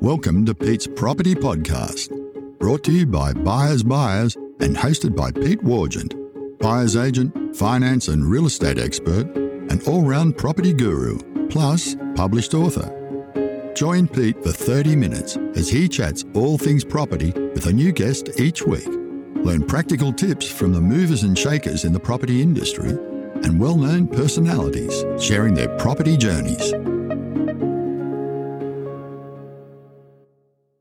Welcome to Pete's Property Podcast, brought to you by Buyers Buyers and hosted by Pete Wargent, buyer's agent, finance and real estate expert, and all round property guru, plus published author. Join Pete for 30 minutes as he chats all things property with a new guest each week. Learn practical tips from the movers and shakers in the property industry and well known personalities sharing their property journeys.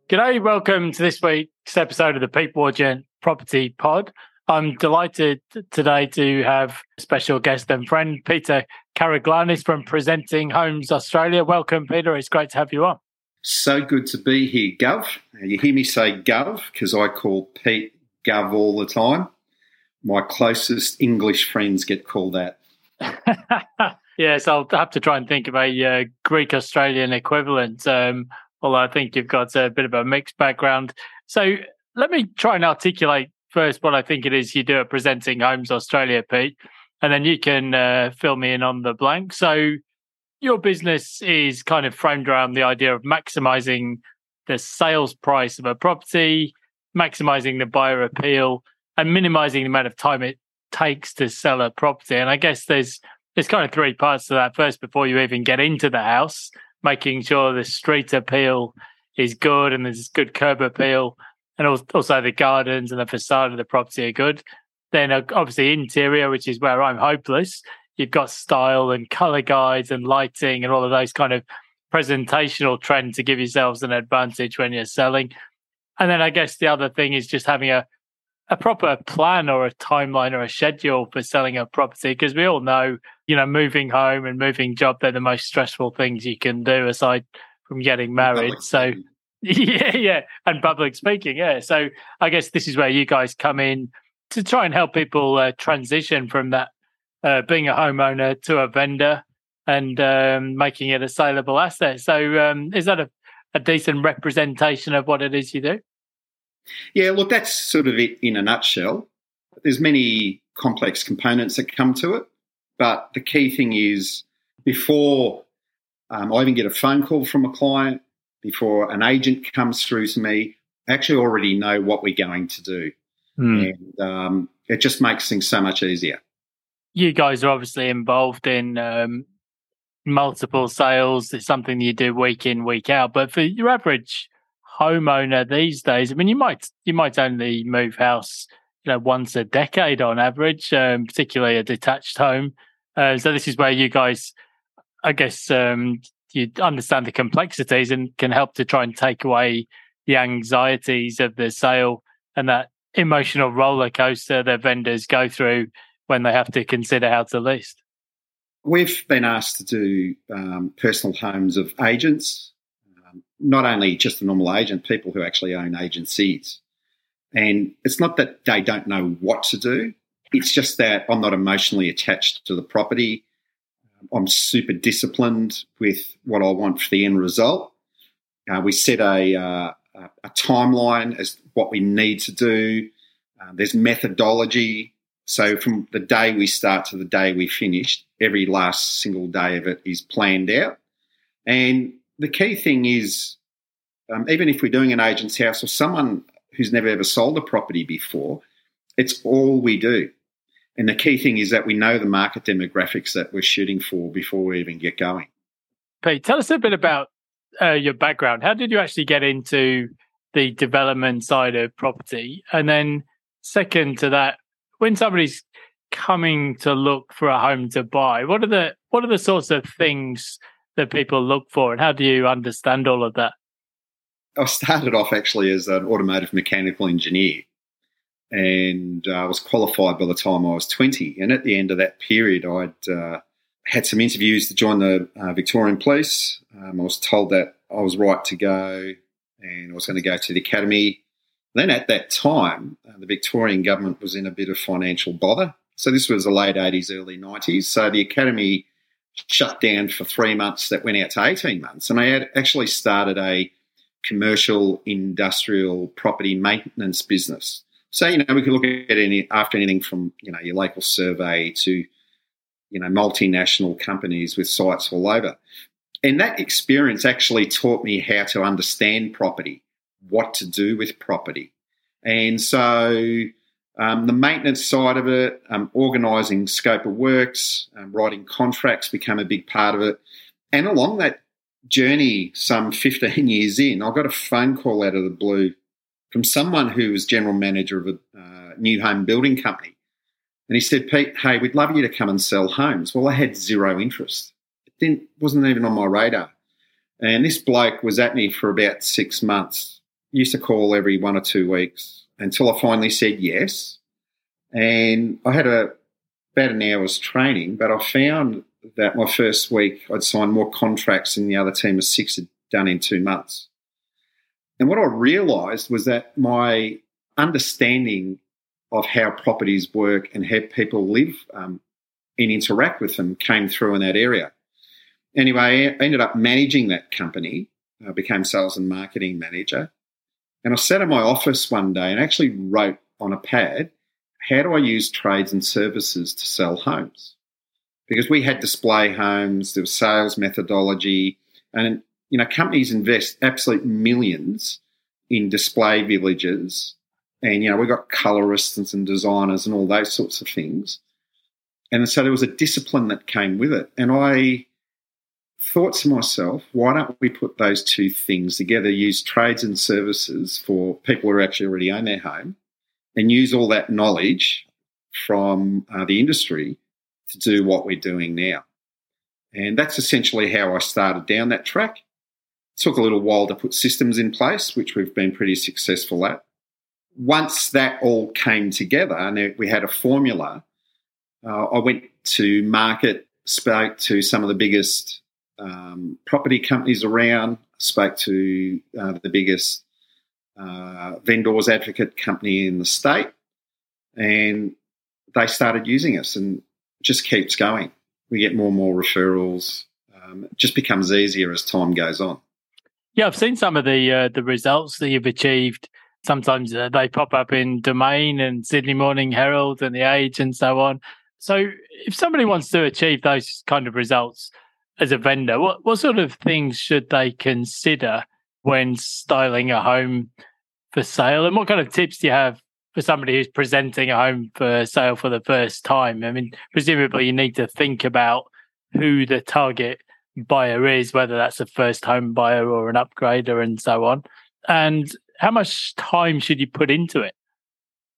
G'day, welcome to this week's episode of the Pete Wargent Property Pod. I'm delighted today to have special guest and friend Peter Karaglanis from Presenting Homes Australia. Welcome, Peter. It's great to have you on. So good to be here, Gov. You hear me say Gov because I call Pete Gov all the time. My closest English friends get called that. yes, I'll have to try and think of a uh, Greek Australian equivalent. Um, although I think you've got a bit of a mixed background. So let me try and articulate first what I think it is you do at Presenting Homes Australia, Pete, and then you can uh, fill me in on the blank. So your business is kind of framed around the idea of maximizing the sales price of a property, maximizing the buyer appeal, and minimizing the amount of time it takes to sell a property. And I guess there's there's kind of three parts to that. First, before you even get into the house, making sure the street appeal is good and there's good curb appeal, and also the gardens and the facade of the property are good. Then uh, obviously interior, which is where I'm hopeless. You've got style and color guides and lighting and all of those kind of presentational trends to give yourselves an advantage when you're selling. And then I guess the other thing is just having a a proper plan or a timeline or a schedule for selling a property because we all know you know moving home and moving job they're the most stressful things you can do aside from getting married. so yeah yeah and public speaking yeah. So i guess this is where you guys come in to try and help people uh, transition from that uh, being a homeowner to a vendor and um, making it a saleable asset. So um, is that a, a decent representation of what it is you do yeah, look, that's sort of it in a nutshell. There's many complex components that come to it, but the key thing is before um, I even get a phone call from a client, before an agent comes through to me, I actually already know what we're going to do. Mm. And um, it just makes things so much easier. You guys are obviously involved in um, multiple sales. It's something you do week in, week out. But for your average homeowner these days, I mean, you might you might only move house, you know, once a decade on average, um, particularly a detached home. Uh, so this is where you guys, I guess, um, you understand the complexities and can help to try and take away the anxieties of the sale and that emotional roller coaster that vendors go through when they have to consider how to list. We've been asked to do um, personal homes of agents not only just a normal agent, people who actually own agencies. And it's not that they don't know what to do, it's just that I'm not emotionally attached to the property. I'm super disciplined with what I want for the end result. Uh, we set a, uh, a timeline as what we need to do. Uh, there's methodology. So from the day we start to the day we finish, every last single day of it is planned out. And the key thing is, um, even if we're doing an agent's house or someone who's never ever sold a property before, it's all we do. And the key thing is that we know the market demographics that we're shooting for before we even get going. Pete, tell us a bit about uh, your background. How did you actually get into the development side of property? And then, second to that, when somebody's coming to look for a home to buy, what are the what are the sorts of things that people look for, and how do you understand all of that? I started off actually as an automotive mechanical engineer, and I uh, was qualified by the time I was twenty. And at the end of that period, I'd uh, had some interviews to join the uh, Victorian Police. Um, I was told that I was right to go, and I was going to go to the academy. Then at that time, uh, the Victorian government was in a bit of financial bother. So this was the late 80s, early 90s. So the academy shut down for three months that went out to 18 months. And I had actually started a commercial industrial property maintenance business. So, you know, we could look at any after anything from, you know, your local survey to, you know, multinational companies with sites all over. And that experience actually taught me how to understand property, what to do with property. And so um, the maintenance side of it, um, organising scope of works, um, writing contracts became a big part of it. And along that journey, some 15 years in, I got a phone call out of the blue from someone who was general manager of a uh, new home building company. And he said, Pete, hey, we'd love you to come and sell homes. Well, I had zero interest. It didn't, wasn't even on my radar. And this bloke was at me for about six months. Used to call every one or two weeks until I finally said yes. And I had a about an hour's training, but I found that my first week I'd signed more contracts than the other team of six had done in two months. And what I realised was that my understanding of how properties work and how people live um, and interact with them came through in that area. Anyway, I ended up managing that company. I became sales and marketing manager. And I sat in my office one day and actually wrote on a pad, how do I use trades and services to sell homes? Because we had display homes, there was sales methodology, and you know, companies invest absolute millions in display villages. And, you know, we've got colorists and designers and all those sorts of things. And so there was a discipline that came with it. And I thought to myself, why don't we put those two things together, use trades and services for people who actually already own their home, and use all that knowledge from uh, the industry to do what we're doing now. And that's essentially how I started down that track took a little while to put systems in place, which we've been pretty successful at. Once that all came together and we had a formula, uh, I went to market, spoke to some of the biggest um, property companies around, spoke to uh, the biggest uh, vendors advocate company in the state, and they started using us and just keeps going. We get more and more referrals. Um, it just becomes easier as time goes on. Yeah, I've seen some of the uh, the results that you've achieved. Sometimes uh, they pop up in Domain and Sydney Morning Herald and The Age and so on. So, if somebody wants to achieve those kind of results as a vendor, what what sort of things should they consider when styling a home for sale? And what kind of tips do you have for somebody who's presenting a home for sale for the first time? I mean, presumably you need to think about who the target buyer is, whether that's a first home buyer or an upgrader and so on. And how much time should you put into it?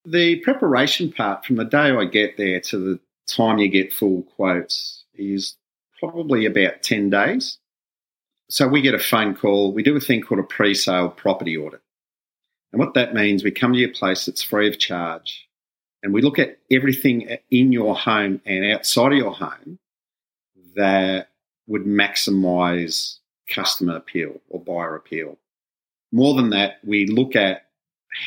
The preparation part from the day I get there to the time you get full quotes is probably about 10 days. So we get a phone call. We do a thing called a pre sale property audit. And what that means, we come to your place, it's free of charge. And we look at everything in your home and outside of your home that would maximize customer appeal or buyer appeal. More than that, we look at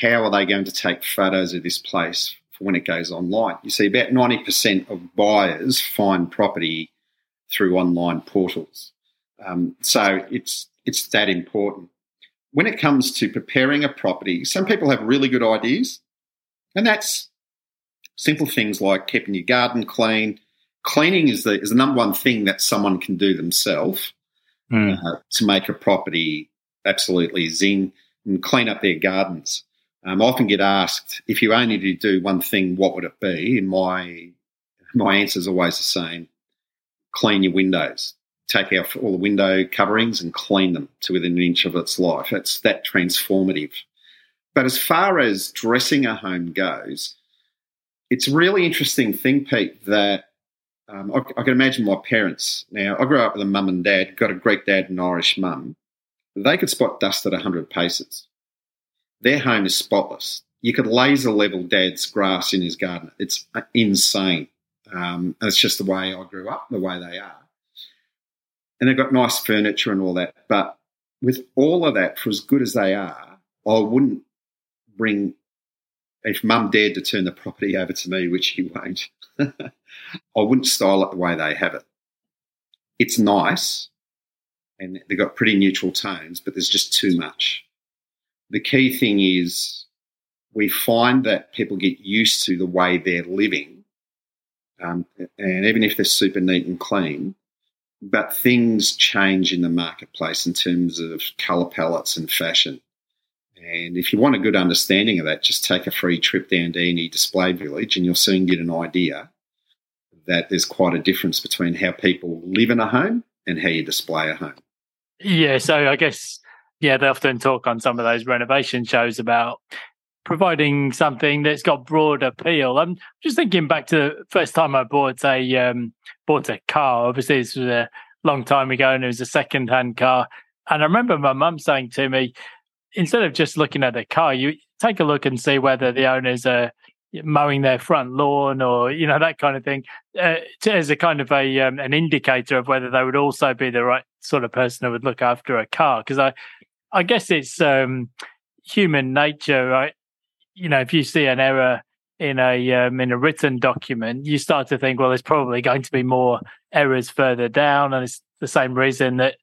how are they going to take photos of this place for when it goes online. You see, about 90% of buyers find property through online portals. Um, so it's it's that important. When it comes to preparing a property, some people have really good ideas, and that's simple things like keeping your garden clean, cleaning is the is the number one thing that someone can do themselves mm. uh, to make a property absolutely zing and clean up their gardens. Um, I often get asked if you only to do one thing, what would it be? And my my answer is always the same: clean your windows. Take out all the window coverings and clean them to within an inch of its life. It's that transformative. But as far as dressing a home goes, it's a really interesting thing, Pete, that um, I, I, can imagine my parents. Now, I grew up with a mum and dad, got a Greek dad and Irish mum. They could spot dust at 100 paces. Their home is spotless. You could laser level dad's grass in his garden. It's insane. Um, and it's just the way I grew up, the way they are. And they've got nice furniture and all that. But with all of that, for as good as they are, I wouldn't bring, if mum dared to turn the property over to me, which he won't, I wouldn't style it the way they have it. It's nice and they've got pretty neutral tones, but there's just too much. The key thing is we find that people get used to the way they're living. Um, and even if they're super neat and clean, but things change in the marketplace in terms of colour palettes and fashion. And if you want a good understanding of that, just take a free trip down to any display village and you'll soon get an idea that there's quite a difference between how people live in a home and how you display a home. Yeah, so I guess yeah, they often talk on some of those renovation shows about providing something that's got broad appeal. I'm just thinking back to the first time I bought a um, bought a car. Obviously, this was a long time ago, and it was a second hand car. And I remember my mum saying to me, instead of just looking at the car, you take a look and see whether the owners are mowing their front lawn or you know that kind of thing uh, as a kind of a um, an indicator of whether they would also be the right sort of person who would look after a car because i i guess it's um, human nature right you know if you see an error in a um, in a written document you start to think well there's probably going to be more errors further down and it's the same reason that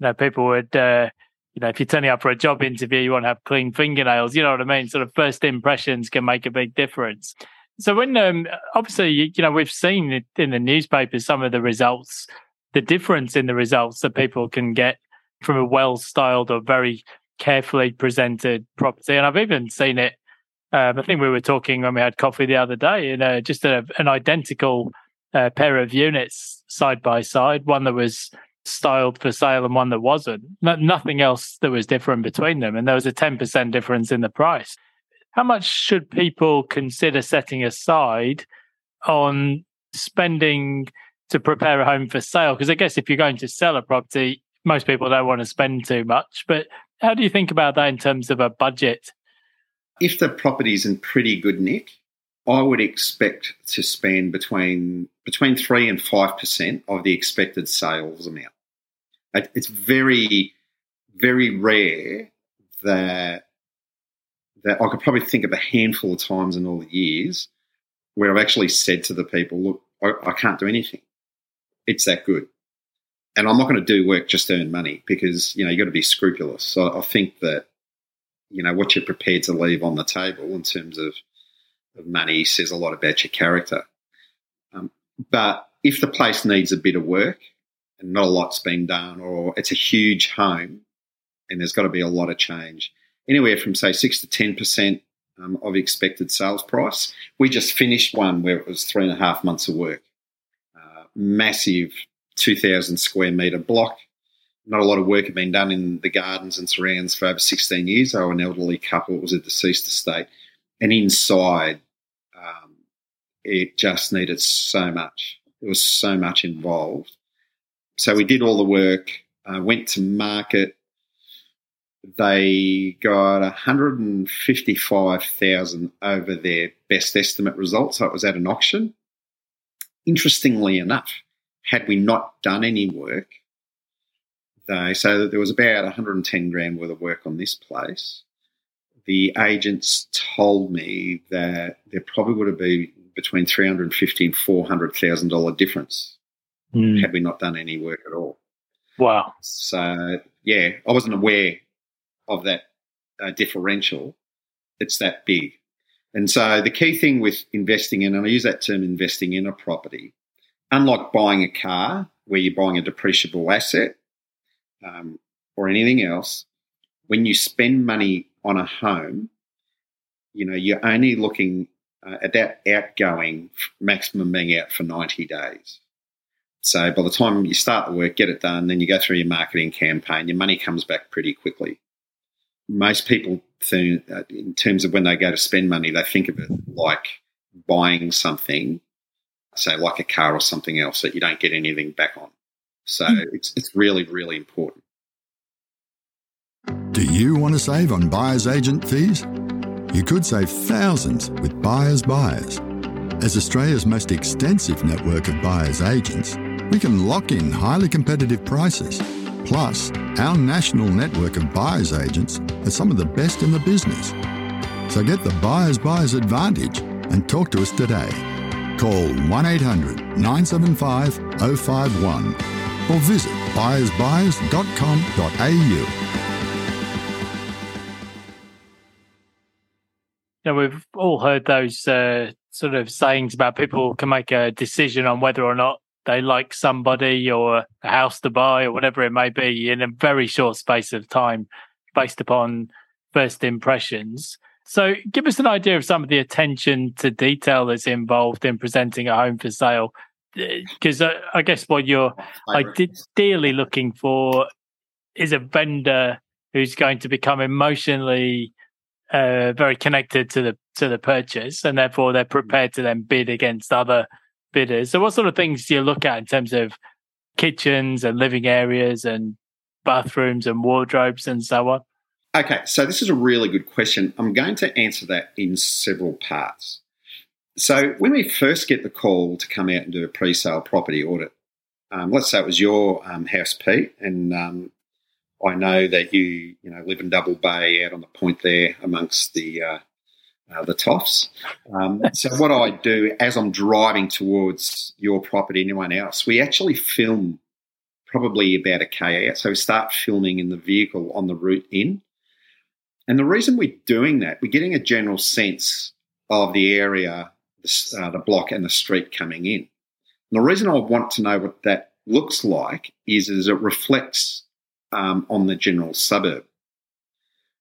you know people would uh, you know, if you're turning up for a job interview, you want to have clean fingernails. You know what I mean? Sort of first impressions can make a big difference. So when um, obviously, you know, we've seen in the newspapers some of the results, the difference in the results that people can get from a well-styled or very carefully presented property, and I've even seen it. Um, I think we were talking when we had coffee the other day, in a, just a, an identical uh, pair of units side by side. One that was styled for sale and one that wasn't. No, nothing else that was different between them. And there was a 10% difference in the price. How much should people consider setting aside on spending to prepare a home for sale? Because I guess if you're going to sell a property, most people don't want to spend too much. But how do you think about that in terms of a budget? If the property's in pretty good nick, I would expect to spend between between three and five percent of the expected sales amount. It's very, very rare that that I could probably think of a handful of times in all the years where I've actually said to the people, "Look, I, I can't do anything. It's that good." And I'm not going to do work just to earn money because you know you've got to be scrupulous. So I think that you know what you're prepared to leave on the table in terms of, of money says a lot about your character. Um, but if the place needs a bit of work, and not a lot's been done, or it's a huge home and there's got to be a lot of change. Anywhere from say six to ten percent um, of expected sales price. We just finished one where it was three and a half months of work, uh, massive two thousand square meter block. Not a lot of work had been done in the gardens and surrounds for over sixteen years. They were an elderly couple. It was a deceased estate, and inside, um, it just needed so much. There was so much involved so we did all the work, uh, went to market. They got 155,000 over their best estimate result. So it was at an auction. Interestingly enough, had we not done any work, they say that there was about 110 grand worth of work on this place. The agents told me that there probably would have been between 350 and 400,000 dollar difference mm. had we not done any work at all. Wow. So, yeah, I wasn't aware of that uh, differential. It's that big. And so the key thing with investing in, and I use that term investing in a property, unlike buying a car where you're buying a depreciable asset um, or anything else, when you spend money on a home, you know, you're only looking uh, at that outgoing maximum being out for 90 days. So by the time you start the work, get it done, then you go through your marketing campaign, your money comes back pretty quickly. Most people, think, uh, in terms of when they go to spend money, they think of it like buying something, say like a car or something else that you don't get anything back on. So mm. it's, it's really, really important. Do you want to save on buyer's agent fees? You could save thousands with Buyers Buyers. As Australia's most extensive network of buyer's agents, we can lock in highly competitive prices. Plus, our national network of buyer's agents are some of the best in the business. So get the buyer's buyer's advantage and talk to us today. Call 1 800 975 051 or visit buyersbuyers.com.au. Yeah, we've all heard those uh, sort of sayings about people can make a decision on whether or not they like somebody or a house to buy or whatever it may be in a very short space of time based upon first impressions. So, give us an idea of some of the attention to detail that's involved in presenting a home for sale. Because uh, I guess what you're ideally looking for is a vendor who's going to become emotionally uh, very connected to the to the purchase, and therefore they're prepared to then bid against other bidders. So, what sort of things do you look at in terms of kitchens and living areas and bathrooms and wardrobes and so on? Okay, so this is a really good question. I'm going to answer that in several parts. So, when we first get the call to come out and do a pre sale property audit, um, let's say it was your um, house, Pete, and um, I know that you, you know, live in Double Bay out on the point there amongst the uh, uh, the toffs. Um, so, what I do as I'm driving towards your property, anyone else, we actually film probably about a k out. So, we start filming in the vehicle on the route in. And the reason we're doing that, we're getting a general sense of the area, uh, the block, and the street coming in. And the reason I want to know what that looks like is, is it reflects um, on the general suburb.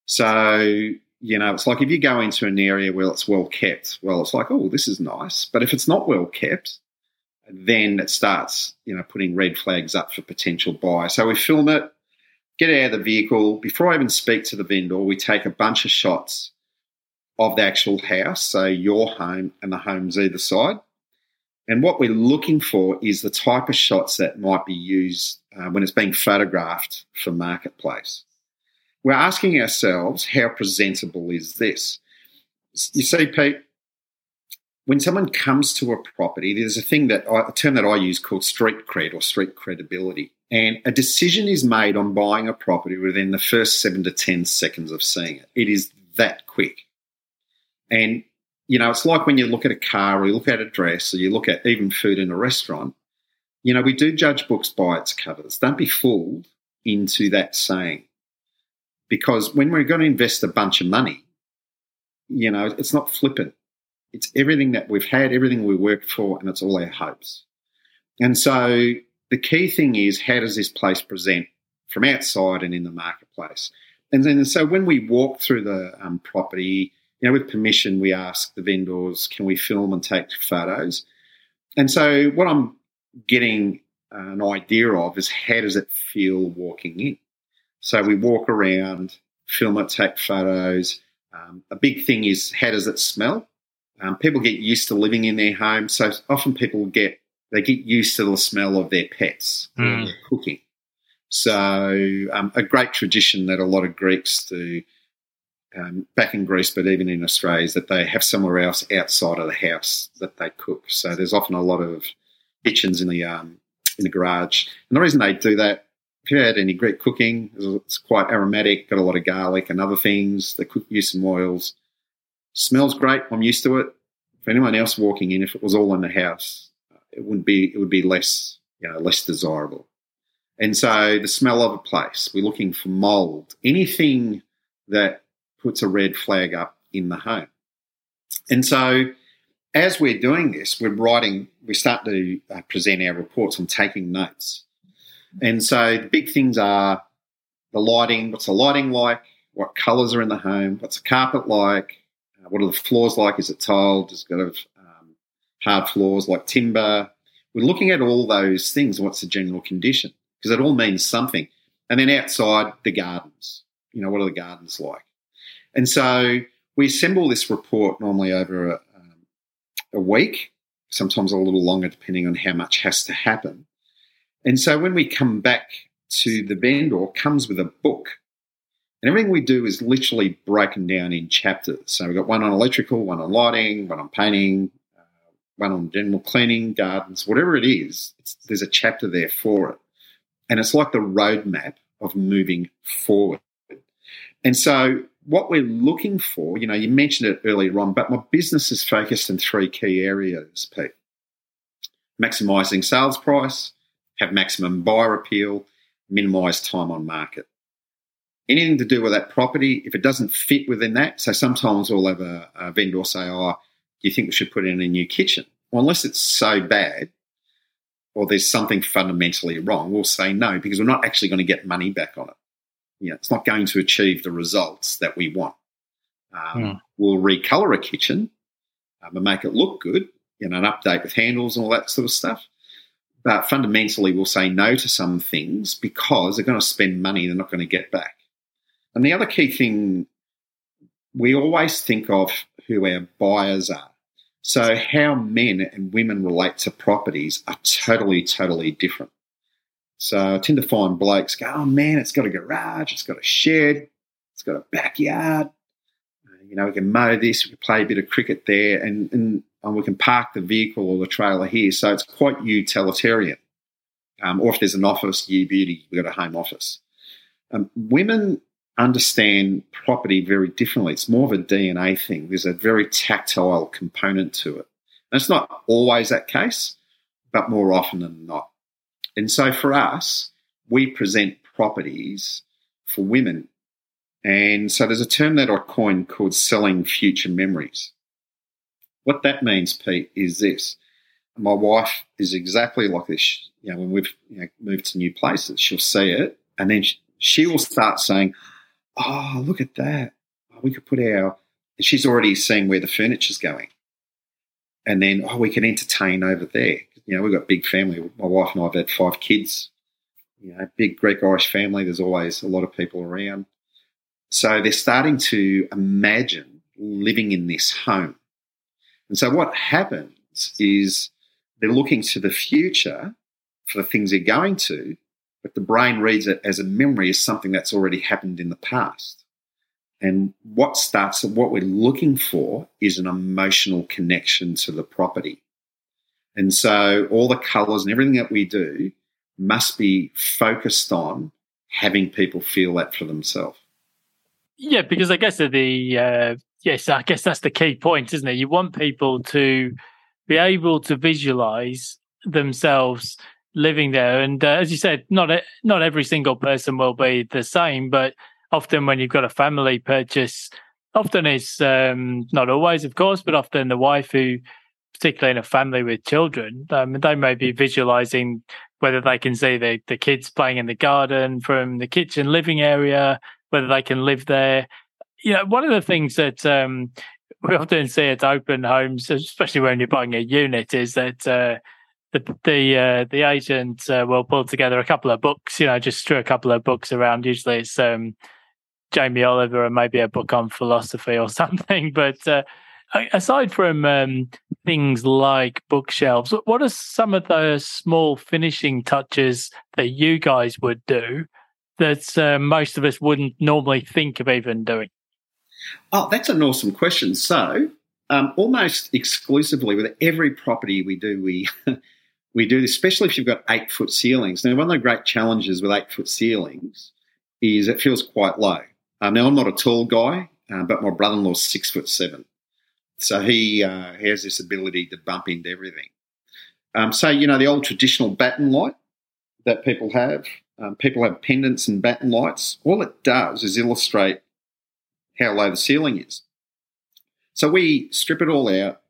So, you know, it's like if you go into an area where it's well kept, well, it's like, oh, this is nice. But if it's not well kept, then it starts, you know, putting red flags up for potential buyer. So we film it, get out of the vehicle. Before I even speak to the vendor, we take a bunch of shots of the actual house, so your home and the homes either side. And what we're looking for is the type of shots that might be used uh, when it's being photographed for marketplace. We're asking ourselves, how presentable is this? You see, Pete, when someone comes to a property, there's a thing that I, a term that I use called street cred or street credibility. And a decision is made on buying a property within the first seven to 10 seconds of seeing it. It is that quick. And, you know, it's like when you look at a car or you look at a dress or you look at even food in a restaurant, you know, we do judge books by its covers. Don't be fooled into that saying. Because when we're going to invest a bunch of money, you know, it's not flippant. It's everything that we've had, everything we worked for, and it's all our hopes. And so the key thing is how does this place present from outside and in the marketplace? And then so when we walk through the um, property, you know, with permission, we ask the vendors, can we film and take photos? And so what I'm getting an idea of is how does it feel walking in? So we walk around, film it, take photos. Um, a big thing is how does it smell? Um, people get used to living in their home, so often people get they get used to the smell of their pets mm. their cooking. So, um, a great tradition that a lot of Greeks do um, back in Greece, but even in Australia, is that they have somewhere else outside of the house that they cook. So, there's often a lot of kitchens in the um, in the garage, and the reason they do that. If you had any Greek cooking, it's quite aromatic, got a lot of garlic and other things. They cook use some oils. Smells great. I'm used to it. For anyone else walking in, if it was all in the house, it would be it would be less you know less desirable. And so the smell of a place, we're looking for mold, anything that puts a red flag up in the home. And so as we're doing this, we're writing, we start to uh, present our reports and taking notes. And so the big things are the lighting, what's the lighting like? What colours are in the home? What's the carpet like? Uh, what are the floors like? Is it tiled? Does it got hard floors like timber. We're looking at all those things. What's the general condition? Because it all means something. And then outside, the gardens. You know, what are the gardens like? And so we assemble this report normally over a, um, a week, sometimes a little longer, depending on how much has to happen. And so when we come back to the vendor, comes with a book. And everything we do is literally broken down in chapters. So we've got one on electrical, one on lighting, one on painting, one on general cleaning, gardens, whatever it is, there's a chapter there for it. And it's like the roadmap of moving forward. And so, what we're looking for, you know, you mentioned it earlier on, but my business is focused in three key areas, Pete maximizing sales price, have maximum buyer appeal, minimize time on market. Anything to do with that property, if it doesn't fit within that, so sometimes we'll have a, a vendor say, Oh, do you think we should put in a new kitchen? Well, unless it's so bad, or there's something fundamentally wrong, we'll say no because we're not actually going to get money back on it. You know, it's not going to achieve the results that we want. Um, mm. We'll recolor a kitchen um, and make it look good, you know, an update with handles and all that sort of stuff. But fundamentally, we'll say no to some things because they're going to spend money they're not going to get back. And the other key thing, we always think of who our buyers are. So, how men and women relate to properties are totally, totally different. So, I tend to find blokes go, oh man, it's got a garage, it's got a shed, it's got a backyard. Uh, you know, we can mow this, we can play a bit of cricket there, and, and, and we can park the vehicle or the trailer here. So, it's quite utilitarian. Um, or if there's an office, you beauty, we've got a home office. Um, women understand property very differently. It's more of a DNA thing. There's a very tactile component to it. And it's not always that case, but more often than not. And so for us, we present properties for women. And so there's a term that I coined called selling future memories. What that means, Pete, is this. My wife is exactly like this. You know, when we've you know, moved to new places, she'll see it and then she, will start saying, oh, look at that. We could put our, she's already seeing where the furniture's going. And then, oh, we can entertain over there. You know, we've got big family. My wife and I have had five kids. You know, big Greek Irish family. There's always a lot of people around. So they're starting to imagine living in this home. And so what happens is they're looking to the future for the things they're going to, but the brain reads it as a memory as something that's already happened in the past. And what starts, what we're looking for is an emotional connection to the property. And so all the colors and everything that we do must be focused on having people feel that for themselves. Yeah, because I guess the uh, yes, I guess that's the key point, isn't it? You want people to be able to visualize themselves living there. And uh, as you said, not not every single person will be the same, but often when you've got a family purchase, often it's um, not always, of course, but often the wife who, particularly in a family with children, um, they may be visualizing whether they can see the, the kids playing in the garden from the kitchen living area, whether they can live there. You know, one of the things that um, we often see at open homes, especially when you're buying a unit, is that uh, the the uh, the agent uh, will pull together a couple of books. You know, just strew a couple of books around. Usually, it's um, Jamie Oliver and maybe a book on philosophy or something. But uh, aside from um, things like bookshelves, what are some of the small finishing touches that you guys would do that uh, most of us wouldn't normally think of even doing? Oh, that's an awesome question. So, um, almost exclusively with every property we do, we we do this, especially if you've got eight foot ceilings. Now, one of the great challenges with eight foot ceilings is it feels quite low. Um, now, I'm not a tall guy, uh, but my brother in law's six foot seven. So he, uh, he has this ability to bump into everything. Um, so, you know, the old traditional batten light that people have, um, people have pendants and batten lights. All it does is illustrate how low the ceiling is. So we strip it all out.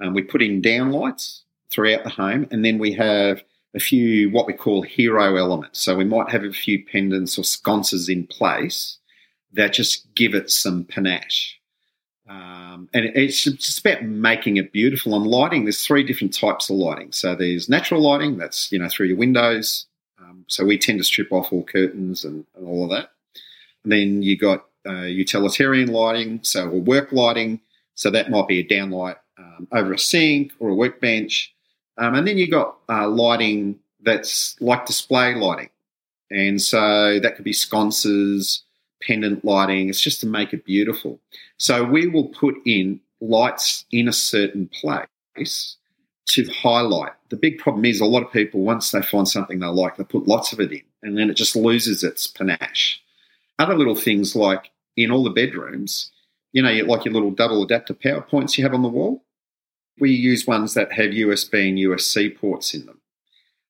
Um, we put in down lights throughout the home. And then we have a few what we call hero elements. So we might have a few pendants or sconces in place that just give it some panache. Um, and it's just about making it beautiful. And lighting, there's three different types of lighting. So there's natural lighting, that's you know through your windows. Um, so we tend to strip off all curtains and, and all of that. And then you got uh, utilitarian lighting, so or work lighting. So that might be a downlight um, over a sink or a workbench. Um, and then you got uh, lighting that's like display lighting. And so that could be sconces, pendant lighting. It's just to make it beautiful. So we will put in lights in a certain place to highlight. The big problem is a lot of people, once they find something they like, they put lots of it in and then it just loses its panache. Other little things like in all the bedrooms, you know, like your little double adapter power points you have on the wall, we use ones that have USB and USC ports in them.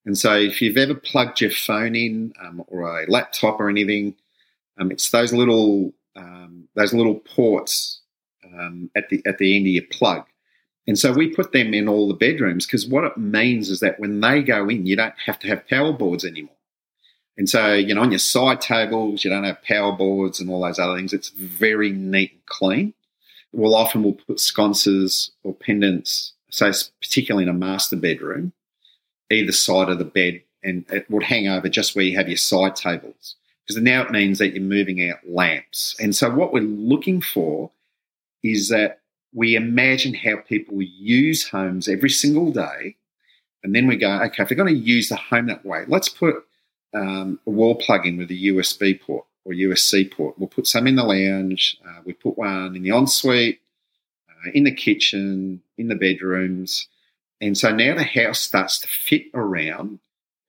And so if you've ever plugged your phone in um, or a laptop or anything, um, it's those little um, those little ports um, at the at the end of your plug. And so we put them in all the bedrooms because what it means is that when they go in, you don't have to have power boards anymore. And so, you know, on your side tables, you don't have power boards and all those other things. It's very neat and clean. We'll often we'll put sconces or pendants, so particularly in a master bedroom, either side of the bed, and it would hang over just where you have your side tables. Because now it means that you're moving out lamps. And so what we're looking for is that we imagine how people use homes every single day. And then we go, okay, if they're going to use the home that way, let's put um, a wall plug in with a USB port or USB port. We'll put some in the lounge. Uh, we put one in the ensuite, uh, in the kitchen, in the bedrooms. And so now the house starts to fit around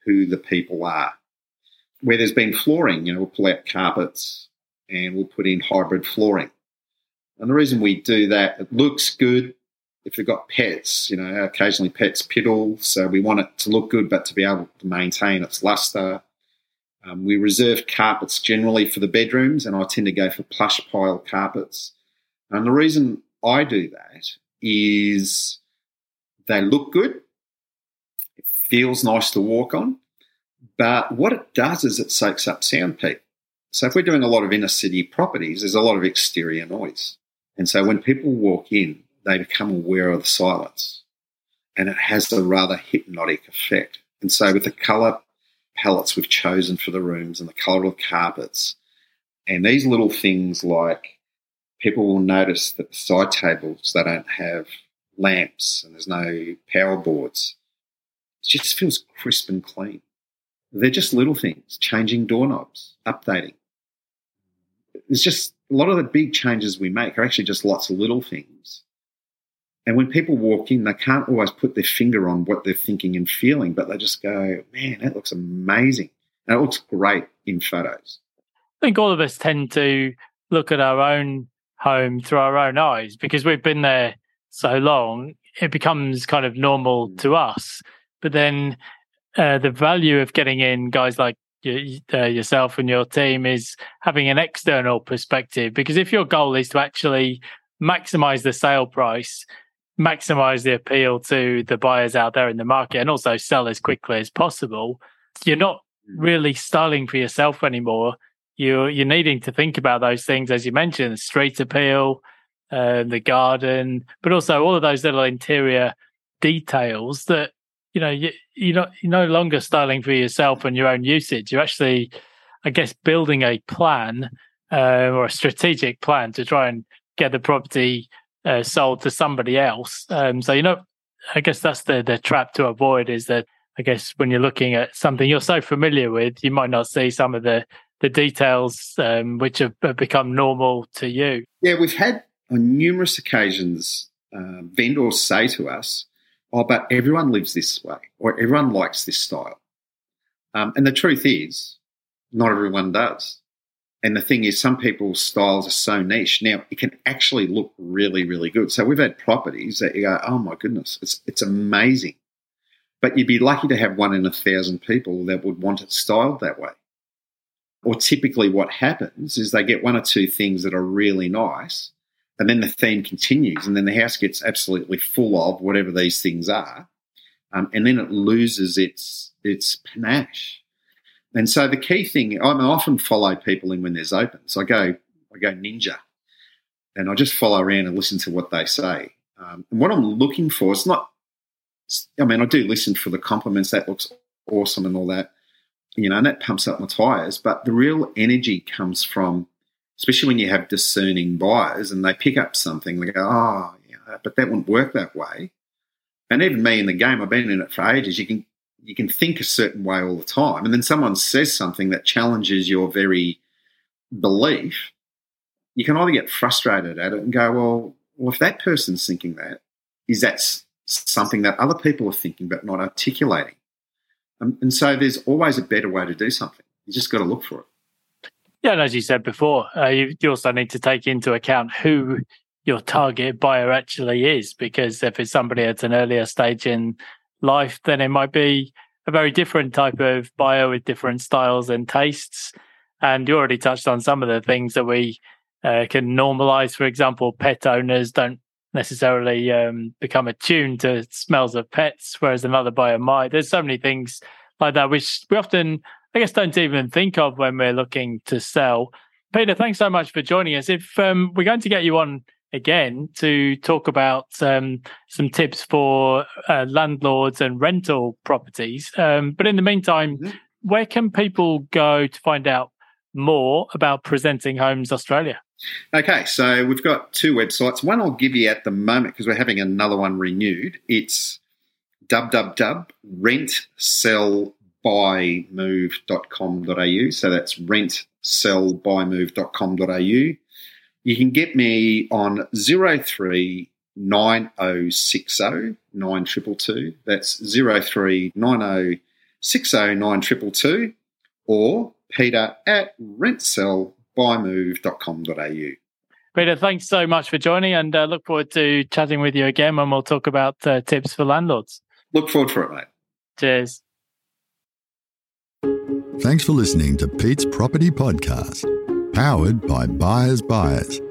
who the people are. Where there's been flooring, you know, we'll pull out carpets and we'll put in hybrid flooring. And the reason we do that, it looks good. If you've got pets, you know, occasionally pets piddle, so we want it to look good, but to be able to maintain its luster. Um, we reserve carpets generally for the bedrooms, and I tend to go for plush pile carpets. And the reason I do that is they look good, it feels nice to walk on, but what it does is it soaks up sound Pete. So if we're doing a lot of inner city properties, there's a lot of exterior noise. And so when people walk in, they become aware of the silence. And it has a rather hypnotic effect. And so with the colour palettes we've chosen for the rooms and the colour of the carpets, and these little things like people will notice that the side tables, they don't have lamps and there's no power boards. It just feels crisp and clean. They're just little things, changing doorknobs, updating. It's just a lot of the big changes we make are actually just lots of little things. And when people walk in, they can't always put their finger on what they're thinking and feeling, but they just go, man, that looks amazing. And it looks great in photos. I think all of us tend to look at our own home through our own eyes because we've been there so long, it becomes kind of normal mm. to us. But then uh, the value of getting in guys like you, uh, yourself and your team is having an external perspective. Because if your goal is to actually maximize the sale price, maximize the appeal to the buyers out there in the market, and also sell as quickly as possible, you're not mm. really styling for yourself anymore. You're you're needing to think about those things as you mentioned, street appeal, uh, the garden, but also all of those little interior details that you know you, you're not you're no longer styling for yourself and your own usage. You're actually, I guess, building a plan uh, or a strategic plan to try and get the property uh, sold to somebody else. Um, so you know, I guess that's the the trap to avoid is that I guess when you're looking at something you're so familiar with, you might not see some of the the details um, which have, have become normal to you. Yeah, we've had on numerous occasions uh, vendors say to us, oh, but everyone lives this way or everyone likes this style. Um, and the truth is, not everyone does. And the thing is, some people's styles are so niche. Now, it can actually look really, really good. So we've had properties that you go, oh my goodness, it's, it's amazing. But you'd be lucky to have one in a thousand people that would want it styled that way. Or typically, what happens is they get one or two things that are really nice, and then the theme continues, and then the house gets absolutely full of whatever these things are, um, and then it loses its its panache. And so the key thing, I, often follow people in when there's open. So I go, I go ninja, and I just follow around and listen to what they say. Um, and what I'm looking for, it's not. I mean, I do listen for the compliments. That looks awesome and all that, you know, and that pumps up my tires. But the real energy comes from especially when you have discerning buyers and they pick up something, they go, oh, yeah, but that wouldn't work that way. And even me in the game, I've been in it for ages. You can you can think a certain way all the time, and then someone says something that challenges your very belief. You can either get frustrated at it and go, well, well, if that person's thinking that, is that something that other people are thinking but not articulating? And so there's always a better way to do something. You just got to look for it. Yeah, and as you said before, uh, you, you also need to take into account who your target buyer actually is, because if it's somebody at an earlier stage in life, then it might be a very different type of buyer with different styles and tastes. And you already touched on some of the things that we uh, can normalize. For example, pet owners don't necessarily um, become attuned to smells of pets, whereas another buyer might. There's so many things like that which we often, I guess, don't even think of when we're looking to sell. Peter, thanks so much for joining us. If um, we're going to get you on again to talk about um, some tips for uh, landlords and rental properties, um, but in the meantime, mm-hmm. where can people go to find out more about Presenting Homes Australia? Okay, so we've got two websites. One I'll give you at the moment because we're having another one renewed. It's www.rentsellbuymove.com.au. So that's rent sell rentsellbuymove.com.au. You can get me on 03 9060 9222. That's 03 9060 9222 or peter at rentsellbuymove.com.au. Peter, thanks so much for joining and uh, look forward to chatting with you again when we'll talk about uh, tips for landlords. Look forward for it, mate. Cheers. Thanks for listening to Pete's Property Podcast, powered by Buyers Buyers.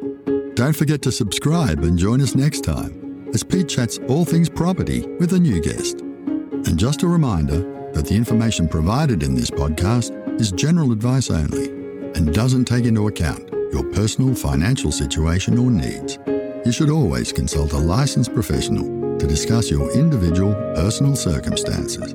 Don't forget to subscribe and join us next time as Pete chats all things property with a new guest. And just a reminder that the information provided in this podcast is general advice only and doesn't take into account your personal financial situation or needs. You should always consult a licensed professional to discuss your individual personal circumstances.